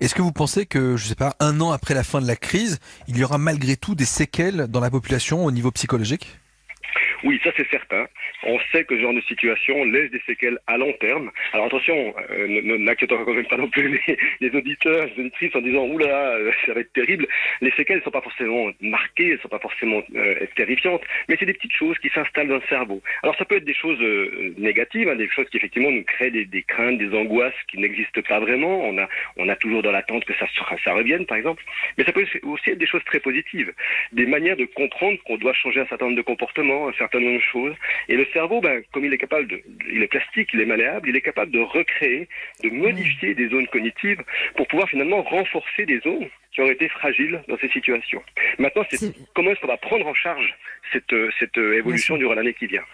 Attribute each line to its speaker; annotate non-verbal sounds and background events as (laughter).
Speaker 1: Est-ce que vous pensez que, je sais pas, un an après la fin de la crise, il y aura malgré tout des séquelles dans la population au niveau psychologique?
Speaker 2: Oui, ça c'est certain. On sait que ce genre de situation laisse des séquelles à long terme. Alors attention, euh, n'inquiétons quand même pas non plus (laughs) les, les, auditeurs, les auditrices en disant oula, euh, ça va être terrible. Les séquelles ne sont pas forcément marquées, elles ne sont pas forcément euh, terrifiantes, mais c'est des petites choses qui s'installent dans le cerveau. Alors ça peut être des choses euh, négatives, hein, des choses qui effectivement nous créent des, des craintes, des angoisses qui n'existent pas vraiment. On a, on a toujours dans l'attente que ça, ça revienne, par exemple. Mais ça peut aussi être des choses très positives, des manières de comprendre qu'on doit changer un certain nombre de comportements, un certain nombre de choses. Et le cerveau, ben, comme il est capable de, il est plastique, il est malléable, il est capable de recréer, de modifier des zones cognitives pour pouvoir finalement renforcer des zones qui ont été fragiles dans ces situations. Maintenant, c'est comment est-ce qu'on va prendre en charge cette, cette évolution durant l'année qui vient